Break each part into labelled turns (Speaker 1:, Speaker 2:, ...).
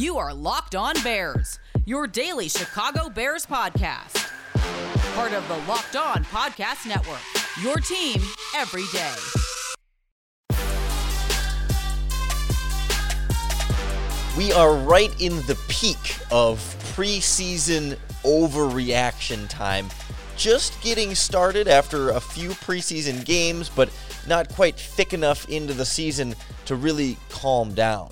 Speaker 1: You are Locked On Bears, your daily Chicago Bears podcast. Part of the Locked On Podcast Network, your team every day.
Speaker 2: We are right in the peak of preseason overreaction time. Just getting started after a few preseason games, but not quite thick enough into the season to really calm down.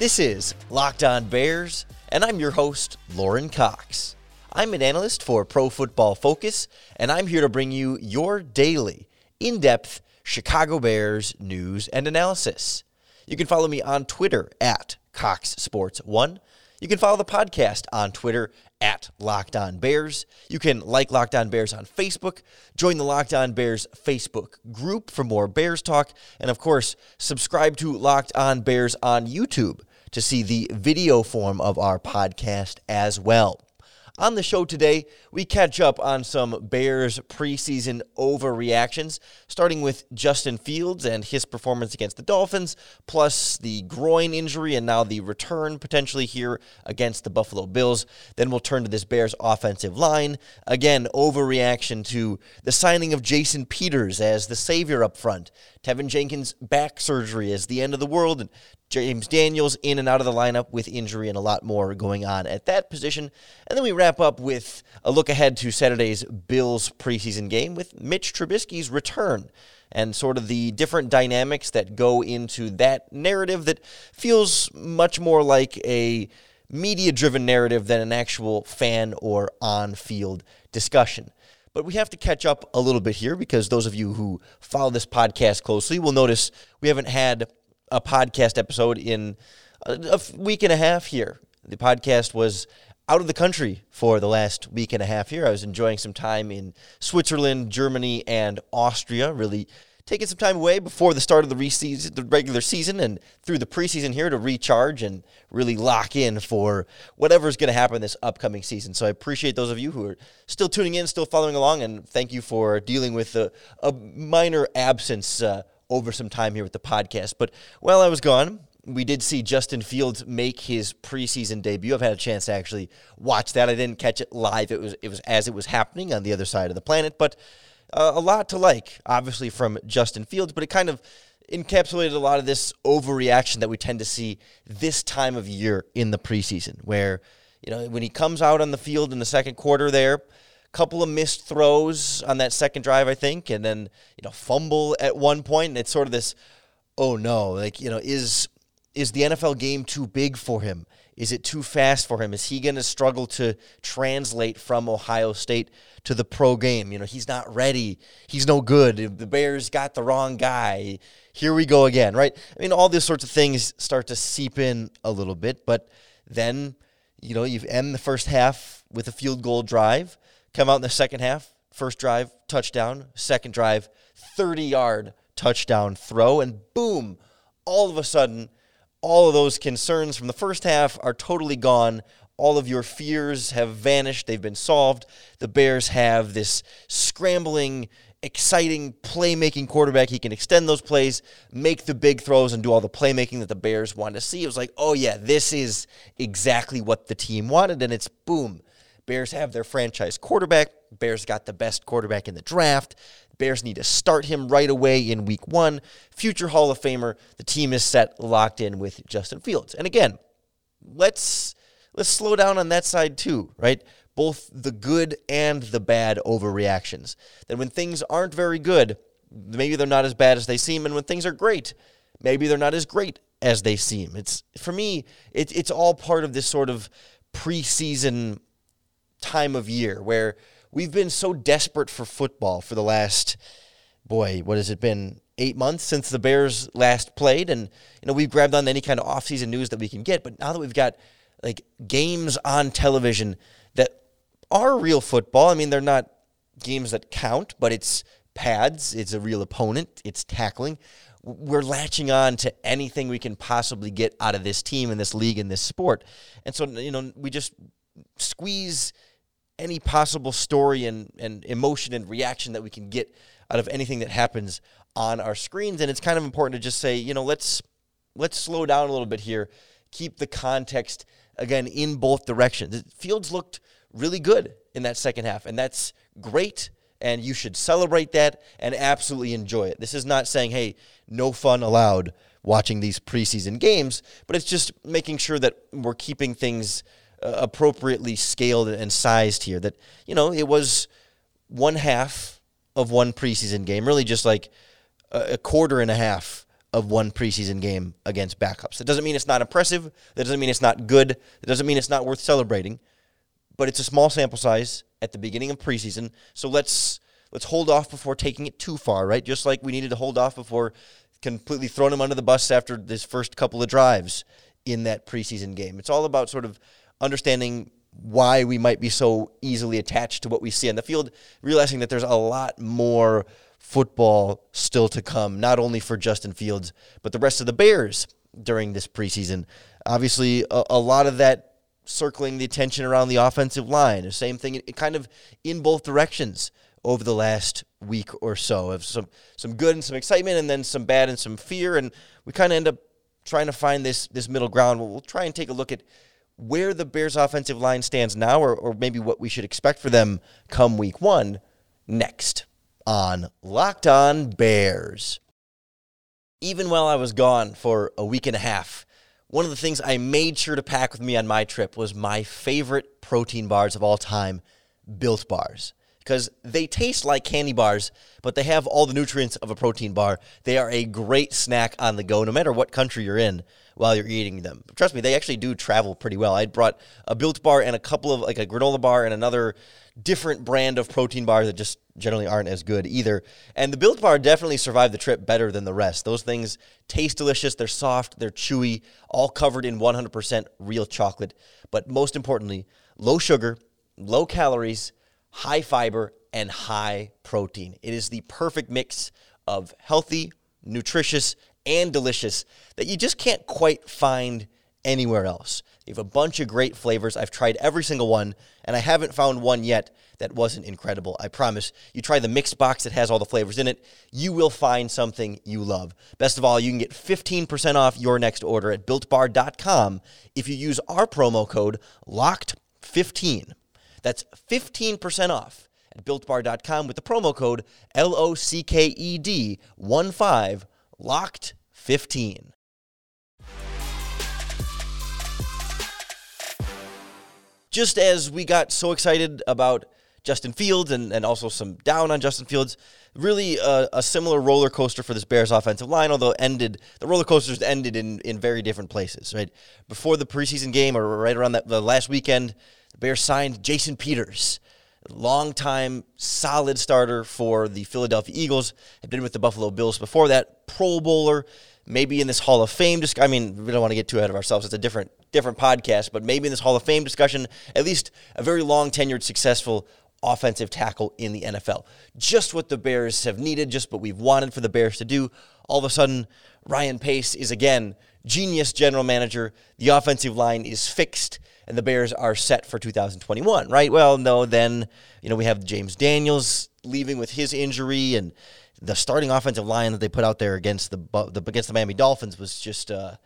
Speaker 2: This is Locked On Bears, and I'm your host, Lorin Cox. I'm an analyst for Pro Football Focus, and I'm here to bring you your daily, in depth Chicago Bears news and analysis. You can follow me on Twitter at Cox Sports One. You can follow the podcast on Twitter at Locked On Bears. You can like Locked On Bears on Facebook, join the Locked On Bears Facebook group for more Bears talk, and of course, subscribe to Locked On Bears on YouTube to see the video form of our podcast as well. On the show today, we catch up on some Bears preseason overreactions, starting with Justin Fields and his performance against the Dolphins, plus the groin injury and now the return potentially here against the Buffalo Bills. Then we'll turn to this Bears offensive line. Again, overreaction to the signing of Jason Peters as the savior up front, Teven Jenkins' back surgery as the end of the world, and James Daniels in and out of the lineup with injury and a lot more going on at that position. And then we wrap up with a look ahead to Saturday's Bills preseason game with Mitch Trubisky's return and sort of the different dynamics that go into that narrative that feels much more like a media driven narrative than an actual fan or on field discussion. But we have to catch up a little bit here because those of you who follow this podcast closely will notice we haven't had a podcast episode in a, week and a half here. The podcast was out of the country for the last week and a half here. I was enjoying some time in Switzerland, Germany, and Austria, really taking some time away before the start of the, re-season, the regular season and through the preseason here to recharge and really lock in for whatever's going to happen this upcoming season. So I appreciate those of you who are still tuning in, still following along, and thank you for dealing with a, a minor absence uh, over some time here with the podcast. But while I was gone, we did see Justin Fields make his preseason debut. I've had a chance to actually watch that. I didn't catch it live. It was it was as it was happening on the other side of the planet, but uh, a lot to like, obviously from Justin Fields. But it kind of encapsulated a lot of this overreaction that we tend to see this time of year in the preseason, where you know when he comes out on the field in the second quarter there couple of missed throws on that second drive, I think, and then you know fumble at one point, and it's sort of this, oh no, like you know is is the NFL game too big for him? Is it too fast for him? Is he going to struggle to translate from Ohio State to the pro game? You know, he's not ready. He's no good. The Bears got the wrong guy. Here we go again, right? I mean, all these sorts of things start to seep in a little bit, but then, you know, you end the first half with a field goal drive come out in the second half, first drive, touchdown, second drive, 30 yard touchdown throw, and boom, all of a sudden, all of those concerns from the first half are totally gone. All of your fears have vanished, they've been solved. The Bears have this scrambling, exciting playmaking quarterback. He can extend those plays, make the big throws, and do all the playmaking that the Bears want to see. It was like, oh, yeah, this is exactly what the team wanted. And it's boom, Bears have their franchise quarterback. Bears got the best quarterback in the draft. Bears need to start him right away in week one. Future Hall of Famer. The team is set, locked in with Justin Fields. And again, let's let's slow down on that side too, right? Both the good and the bad overreactions. That when things aren't very good, maybe they're not as bad as they seem, and when things are great, maybe they're not as great as they seem. It's for me, it, it's all part of this sort of preseason time of year where we've been so desperate for football for the last, boy, what has it been? Eight months since the Bears last played, and you know we've grabbed on any kind of offseason news that we can get. But now that we've got like games on television that are real football, I mean they're not games that count, but it's pads, it's a real opponent, it's tackling. We're latching on to anything we can possibly get out of this team and this league and this sport, and so you know we just squeeze any possible story and, and emotion and reaction that we can get out of anything that happens on our screens. And it's kind of important to just say, you know, let's let's slow down a little bit here. keep the context again in both directions. Fields looked really good in that second half, and that's great. And you should celebrate that and absolutely enjoy it. This is not saying, hey, no fun allowed watching these preseason games, but it's just making sure that we're keeping things uh, appropriately scaled and sized here. That, you know, it was one half of one preseason game, really just like a quarter and a half of one preseason game against backups. That doesn't mean it's not impressive. That doesn't mean it's not good. That doesn't mean it's not worth celebrating. But it's a small sample size at the beginning of preseason. So let's let's hold off before taking it too far, right? Just like we needed to hold off before completely throwing him under the bus after this first couple of drives in that preseason game. It's all about sort of understanding why we might be so easily attached to what we see on the field, realizing that there's a lot more football still to come, not only for Justin Fields, but the rest of the Bears during this preseason. Obviously, a, a lot of that circling the attention around the offensive line. The same thing, it, kind of in both directions over the last week or so of some some good and some excitement, and then some bad and some fear, and we kind of end up trying to find this this middle ground. We'll, we'll try and take a look at where the Bears' offensive line stands now, or, or maybe what we should expect for them come week one next on Locked On Bears. Even while I was gone for a week and a half, one of the things I made sure to pack with me on my trip was my favorite protein bars of all time, Built Bars because they taste like candy bars, but they have all the nutrients of a protein bar. They are a great snack on the go, no matter what country you're in while you're eating them. Trust me, they actually do travel pretty well. I brought a built bar and a couple of like a granola bar and another different brand of protein bars that just generally aren't as good either. And the built bar definitely survived the trip better than the rest. Those things taste delicious, they're soft, they're chewy, all covered in 100% real chocolate, but most importantly, low sugar, low calories high fiber, and high protein. It is the perfect mix of healthy, nutritious, and delicious that you just can't quite find anywhere else. They have a bunch of great flavors. I've tried every single one, and I haven't found one yet that wasn't incredible. I promise. You try the mixed box that has all the flavors in it, you will find something you love. Best of all, you can get 15% off your next order at builtbar.com if you use our promo code LOCKED15. That's 15% off at builtbar.com with the promo code L O C K E D 1 5 locked 15. Just as we got so excited about Justin Fields and, and also some down on Justin Fields, really a, a similar roller coaster for this Bears offensive line, although ended the roller coasters ended in, in very different places, right? Before the preseason game or right around that the last weekend, the Bears signed Jason Peters, longtime solid starter for the Philadelphia Eagles. Had been with the Buffalo Bills before that. Pro Bowler, maybe in this Hall of Fame. Just, I mean, we don't want to get too ahead of ourselves. It's a different different podcast, but maybe in this Hall of Fame discussion, at least a very long tenured, successful offensive tackle in the NFL. Just what the Bears have needed, just what we've wanted for the Bears to do. All of a sudden, Ryan Pace is again genius general manager. The offensive line is fixed and the Bears are set for 2021, right? Well, no, then, you know, we have James Daniels leaving with his injury and the starting offensive line that they put out there against the, the against the Miami Dolphins was just uh,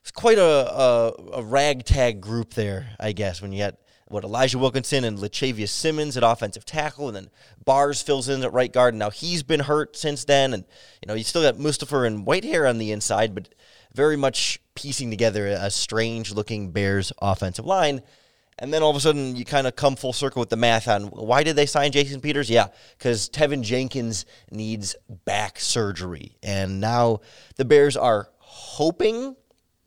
Speaker 2: it's quite a, a, a ragtag group there, I guess, when you had what Elijah Wilkinson and Lachavious Simmons at offensive tackle, and then Bars fills in at right guard. And now he's been hurt since then, and you know you still got Mustipher and Whitehair on the inside, but very much piecing together a strange looking Bears offensive line. And then all of a sudden, you kind of come full circle with the math on why did they sign Jason Peters? Yeah, because Teven Jenkins needs back surgery. And now the Bears are hoping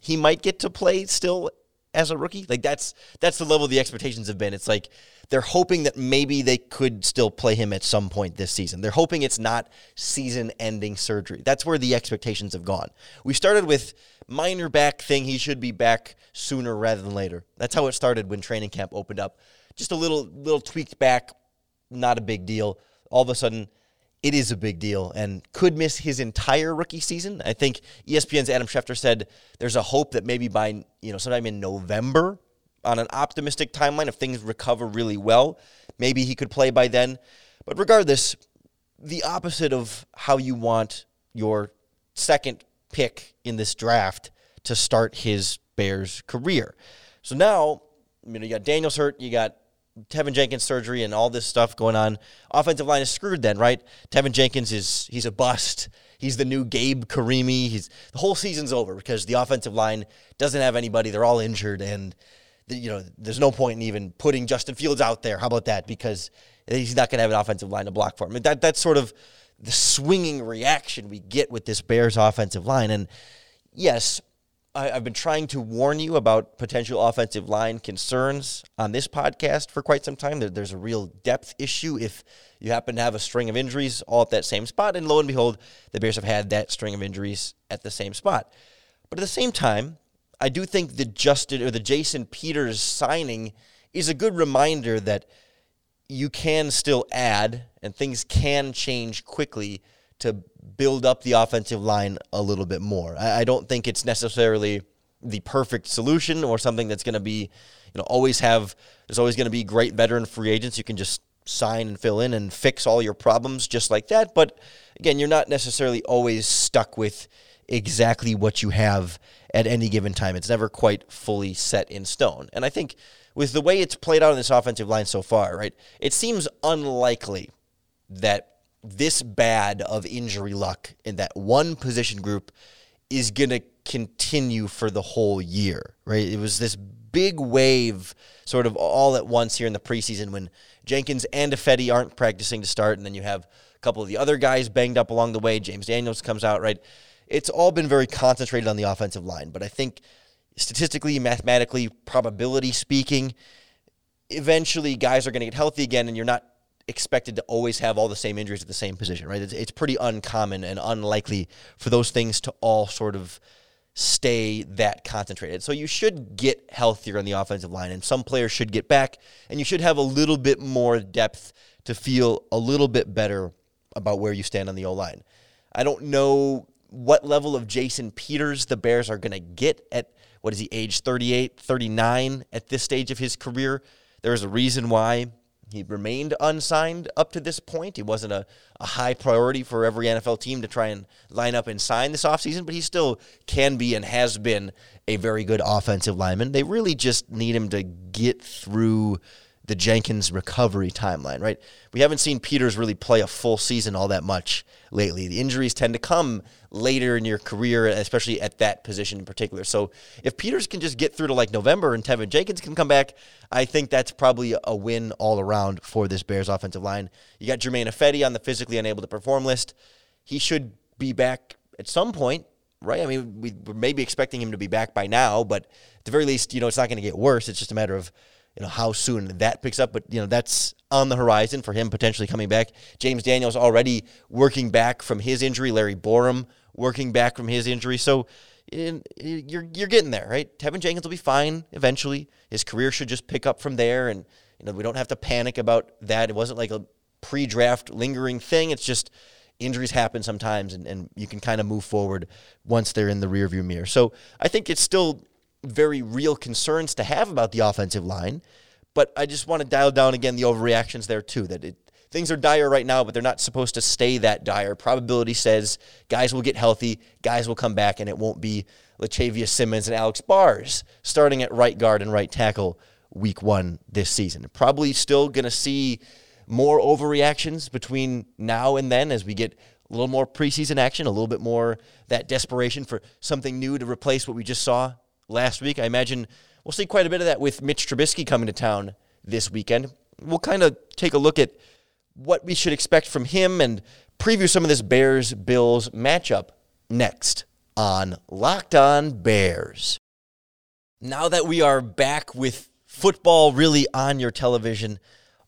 Speaker 2: he might get to play still as a rookie. Like that's that's the level the expectations have been. It's like they're hoping that maybe they could still play him at some point this season. They're hoping it's not season-ending surgery. That's where the expectations have gone. We started with minor back thing. He should be back sooner rather than later. That's how it started when training camp opened up. Just a little little tweaked back, not a big deal. All of a sudden it is a big deal and could miss his entire rookie season. I think ESPN's Adam Schefter said there's a hope that maybe by you know sometime in November, on an optimistic timeline, if things recover really well, maybe he could play by then. But regardless, the opposite of how you want your second pick in this draft to start his Bears career. So now, you know, you got Daniels hurt, you got Teven Jenkins surgery and all this stuff going on. Offensive line is screwed then, right? Teven Jenkins is he's a bust. He's the new Gabe Carimi. He's the whole season's over because the offensive line doesn't have anybody. They're all injured and you know, there's no point in even putting Justin Fields out there. How about that? Because he's not going to have an offensive line to block for him. That that's sort of the swinging reaction we get with this Bears offensive line. And yes, I, have been trying to warn you about potential offensive line concerns on this podcast for quite some time. There, there's a real depth issue if you happen to have a string of injuries all at that same spot. And lo and behold, the Bears have had that string of injuries at the same spot. But at the same time, I do think the Justin or the Jason Peters signing is a good reminder that you can still add and things can change quickly to build up the offensive line a little bit more. I, I don't think it's necessarily the perfect solution or something that's going to be, you know, always have, there's always going to be great veteran free agents you can just sign and fill in and fix all your problems just like that. But again, you're not necessarily always stuck with exactly what you have at any given time. It's never quite fully set in stone. And I think with the way it's played out in this offensive line so far, right, it seems unlikely that this bad of injury luck in that one position group is going to continue for the whole year, right? It was this big wave sort of all at once here in the preseason when Jenkins and Ifedi aren't practicing to start, and then you have a couple of the other guys banged up along the way. James Daniels comes out, right? it's all been very concentrated on the offensive line. But I think statistically, mathematically, probability speaking, eventually guys are going to get healthy again, and you're not expected to always have all the same injuries at the same position, right? It's, it's pretty uncommon and unlikely for those things to all sort of stay that concentrated. So you should get healthier on the offensive line, and some players should get back, and you should have a little bit more depth to feel a little bit better about where you stand on the O line. I don't know what level of Jason Peters the Bears are going to get at what is he, age 38, 39 at this stage of his career. There's a reason why he remained unsigned up to this point. He wasn't a, a high priority for every NFL team to try and line up and sign this offseason, but he still can be and has been a very good offensive lineman. They really just need him to get through the Jenkins recovery timeline, right? We haven't seen Peters really play a full season all that much lately. The injuries tend to come later in your career, especially at that position in particular. So if Peters can just get through to like November and Teven Jenkins can come back, I think that's probably a win all around for this Bears offensive line. You got Germain Ifedi on the physically unable to perform list. He should be back at some point, right? I mean, we, we're maybe expecting him to be back by now, but at the very least, you know, it's not going to get worse. It's just a matter of you know how soon that picks up. But you know that's on the horizon for him potentially coming back. James Daniels already working back from his injury. Larry Borom working back from his injury. So you're you're getting there, right? Teven Jenkins will be fine eventually. His career should just pick up from there, and you know we don't have to panic about that. It wasn't like a pre-draft lingering thing. It's just injuries happen sometimes, and, and you can kind of move forward once they're in the rearview mirror. So I think it's still very real concerns to have about the offensive line. But I just want to dial down again the overreactions there too. That it, things are dire right now, but they're not supposed to stay that dire. Probability says guys will get healthy, guys will come back, and it won't be Lachavious Simmons and Alex Bars starting at right guard and right tackle week one this season. Probably still going to see more overreactions between now and then as we get a little more preseason action, a little bit more that desperation for something new to replace what we just saw last week. I imagine we'll see quite a bit of that with Mitch Trubisky coming to town this weekend. We'll kind of take a look at what we should expect from him and preview some of this Bears Bills matchup next on Locked On Bears. Now that we are back with football really on your television,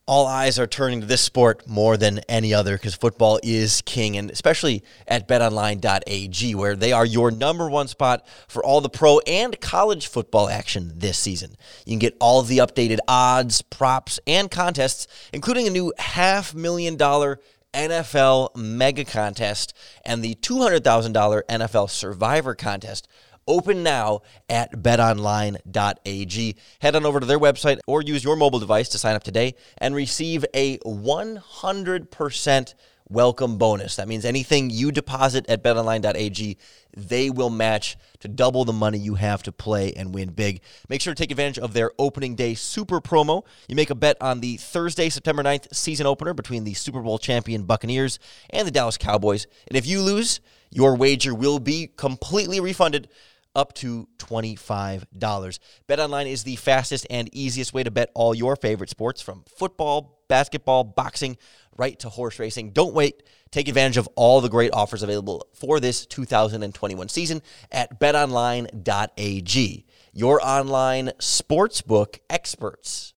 Speaker 2: all eyes are turning to this sport more than any other because football is king, and especially at betonline.ag, where they are your number one spot for all the pro and college football action this season. You can get all the updated odds, props, and contests, including a new half million dollar NFL mega contest and the $200,000 NFL survivor contest Open now at betonline.ag. Head on over to their website or use your mobile device to sign up today and receive a 100% welcome bonus. That means anything you deposit at betonline.ag, they will match to double the money you have to play and win big. Make sure to take advantage of their opening day super promo. You make a bet on the Thursday, September 9th season opener between the Super Bowl champion Buccaneers and the Dallas Cowboys. And if you lose, your wager will be completely refunded up to $25. BetOnline is the fastest and easiest way to bet all your favorite sports from football, basketball, boxing, right to horse racing. Don't wait. Take advantage of all the great offers available for this 2021 season at betonline.ag, your online sportsbook experts.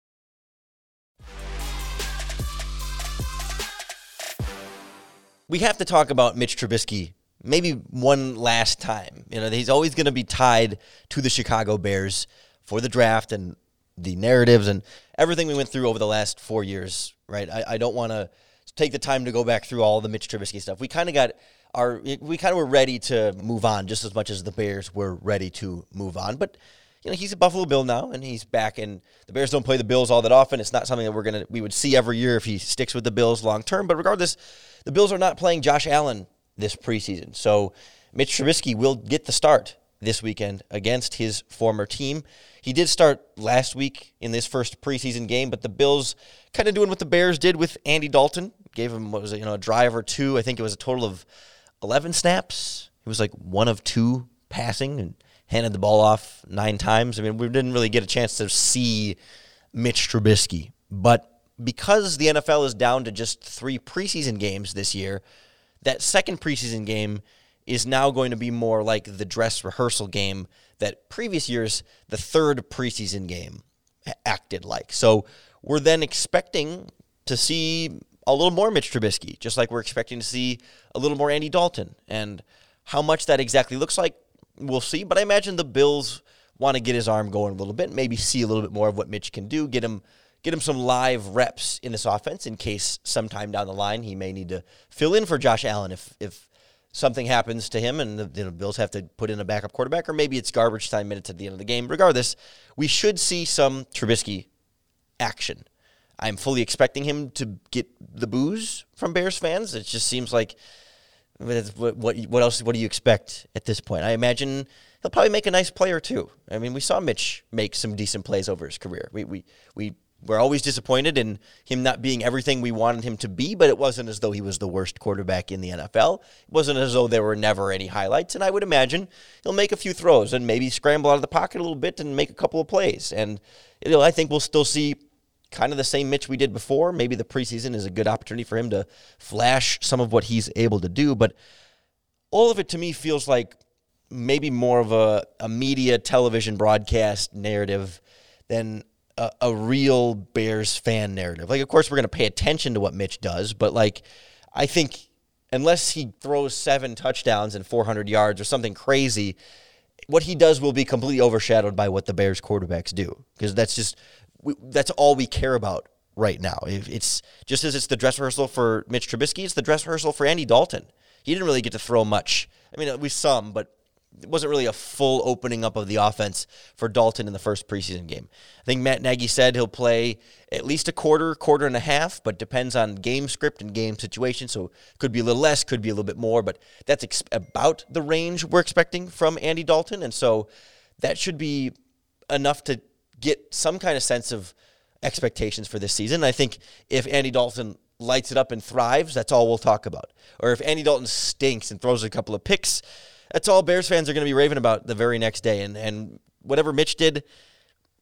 Speaker 2: We have to talk about Mitch Trubisky maybe one last time. You know, he's always going to be tied to the Chicago Bears for the draft and the narratives and everything we went through over the last four years, right? I, I don't want to take the time to go back through all the Mitch Trubisky stuff. We kind of got our, we kind of were ready to move on just as much as the Bears were ready to move on. But, you know, he's a Buffalo Bill now and he's back and the Bears don't play the Bills all that often. It's not something that we're going to, we would see every year if he sticks with the Bills long term. But regardless, the Bills are not playing Josh Allen this preseason. So Mitch Trubisky will get the start this weekend against his former team. He did start last week in this first preseason game, but the Bills kind of doing what the Bears did with Andy Dalton. Gave him what was it, you know a drive or two. I think it was a total of eleven snaps. He was like one of two passing and handed the ball off nine times. I mean, we didn't really get a chance to see Mitch Trubisky, but because the NFL is down to just three preseason games this year, that second preseason game is now going to be more like the dress rehearsal game that previous years the third preseason game acted like. So we're then expecting to see a little more Mitch Trubisky, just like we're expecting to see a little more Andy Dalton. And how much that exactly looks like, we'll see. But I imagine the Bills want to get his arm going a little bit, maybe see a little bit more of what Mitch can do, get him get him some live reps in this offense in case sometime down the line he may need to fill in for Josh Allen if if something happens to him and the you know, Bills have to put in a backup quarterback, or maybe it's garbage time minutes at the end of the game. Regardless, we should see some Trubisky action. I'm fully expecting him to get the boos from Bears fans. It just seems like what what what else? What do you expect at this point? I imagine he'll probably make a nice play or two. I mean, we saw Mitch make some decent plays over his career. We we we we're always disappointed in him not being everything we wanted him to be, but it wasn't as though he was the worst quarterback in the NFL. It wasn't as though there were never any highlights. And I would imagine he'll make a few throws and maybe scramble out of the pocket a little bit and make a couple of plays. And you know, I think we'll still see kind of the same Mitch we did before. Maybe the preseason is a good opportunity for him to flash some of what he's able to do. But all of it to me feels like maybe more of a, a media television broadcast narrative than a, a real Bears fan narrative. Like, of course, we're going to pay attention to what Mitch does, but like, I think unless he throws seven touchdowns and 400 yards or something crazy, what he does will be completely overshadowed by what the Bears quarterbacks do because that's just we, that's all we care about right now. It's just as it's the dress rehearsal for Mitch Trubisky, it's the dress rehearsal for Andy Dalton. He didn't really get to throw much. I mean, we some, but it wasn't really a full opening up of the offense for Dalton in the first preseason game. I think Matt Nagy said he'll play at least a quarter, quarter and a half, but depends on game script and game situation. So could be a little less, could be a little bit more, but that's ex- about the range we're expecting from Andy Dalton. And so that should be enough to get some kind of sense of expectations for this season. I think if Andy Dalton lights it up and thrives, that's all we'll talk about. Or if Andy Dalton stinks and throws a couple of picks, that's all Bears fans are going to be raving about the very next day. And and whatever Mitch did,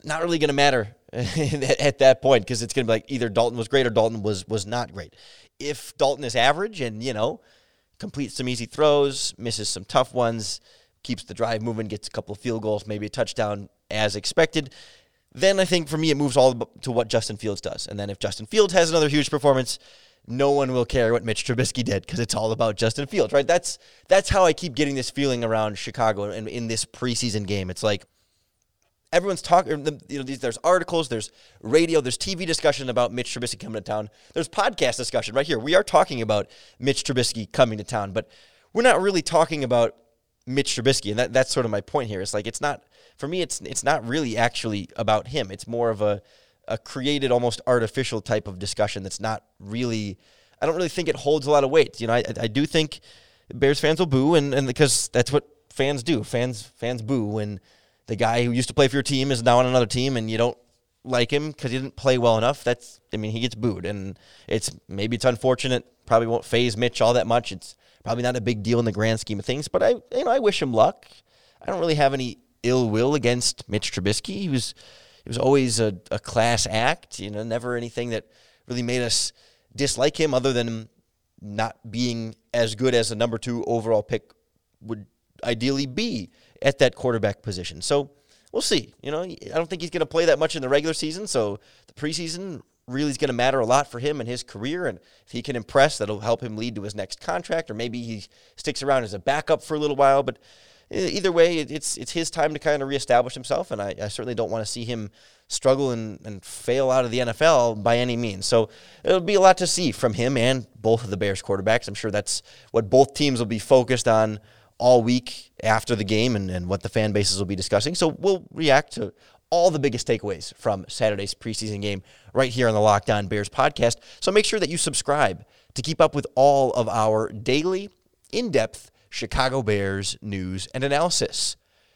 Speaker 2: not really going to matter at that point because it's going to be like either Dalton was great or Dalton was was not great. If Dalton is average and you know completes some easy throws, misses some tough ones, keeps the drive moving, gets a couple of field goals, maybe a touchdown as expected. Then I think for me it moves all to what Justin Fields does. And then if Justin Fields has another huge performance, no one will care what Mitch Trubisky did because it's all about Justin Fields, right? That's that's how I keep getting this feeling around Chicago and in this preseason game. It's like everyone's talking. You know, there's articles, there's radio, there's TV discussion about Mitch Trubisky coming to town. There's podcast discussion right here. We are talking about Mitch Trubisky coming to town, but we're not really talking about Mitch Trubisky, and that, that's sort of my point here. It's like it's not for me. It's it's not really actually about him. It's more of a a created, almost artificial type of discussion that's not really I don't really think it holds a lot of weight. You know, I, I do think Bears fans will boo, and, and because that's what fans do. Fans fans boo when the guy who used to play for your team is now on another team, and you don't like him because he didn't play well enough. That's I mean he gets booed, and it's maybe it's unfortunate. Probably won't faze Mitch all that much. It's probably not a big deal in the grand scheme of things. But I you know I wish him luck. I don't really have any ill will against Mitch Trubisky. He was it was always a, a class act. You know, never anything that really made us dislike him, other than not being as good as the number two overall pick would ideally be at that quarterback position. So we'll see. You know, I don't think he's going to play that much in the regular season. So the preseason really is going to matter a lot for him and his career. And if he can impress, that'll help him lead to his next contract, or maybe he sticks around as a backup for a little while. But Uh, either way, it's it's his time to kind of reestablish himself, and I, I certainly don't want to see him struggle and, and fail out of the NFL by any means. So it'll be a lot to see from him and both of the Bears quarterbacks. I'm sure that's what both teams will be focused on all week after the game and, and what the fan bases will be discussing. So we'll react to all the biggest takeaways from Saturday's preseason game right here on the Locked On Bears podcast. So make sure that you subscribe to keep up with all of our daily, in depth Chicago Bears news and analysis.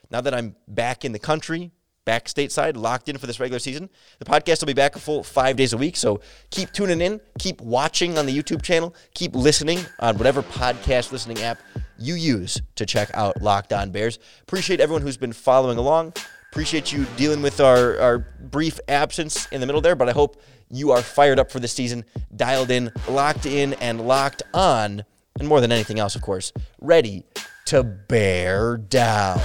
Speaker 2: Now that I'm back in the country, back stateside, locked in for this regular season. The podcast will be back a full five days a week. So keep tuning in, keep watching on the YouTube channel, keep listening on whatever podcast listening app you use to check out Locked On Bears. Appreciate everyone who's been following along. Appreciate you dealing with our, our brief absence in the middle there, but I hope you are fired up for the season, dialed in, locked in, and locked on, and more than anything else, of course, ready to bear down.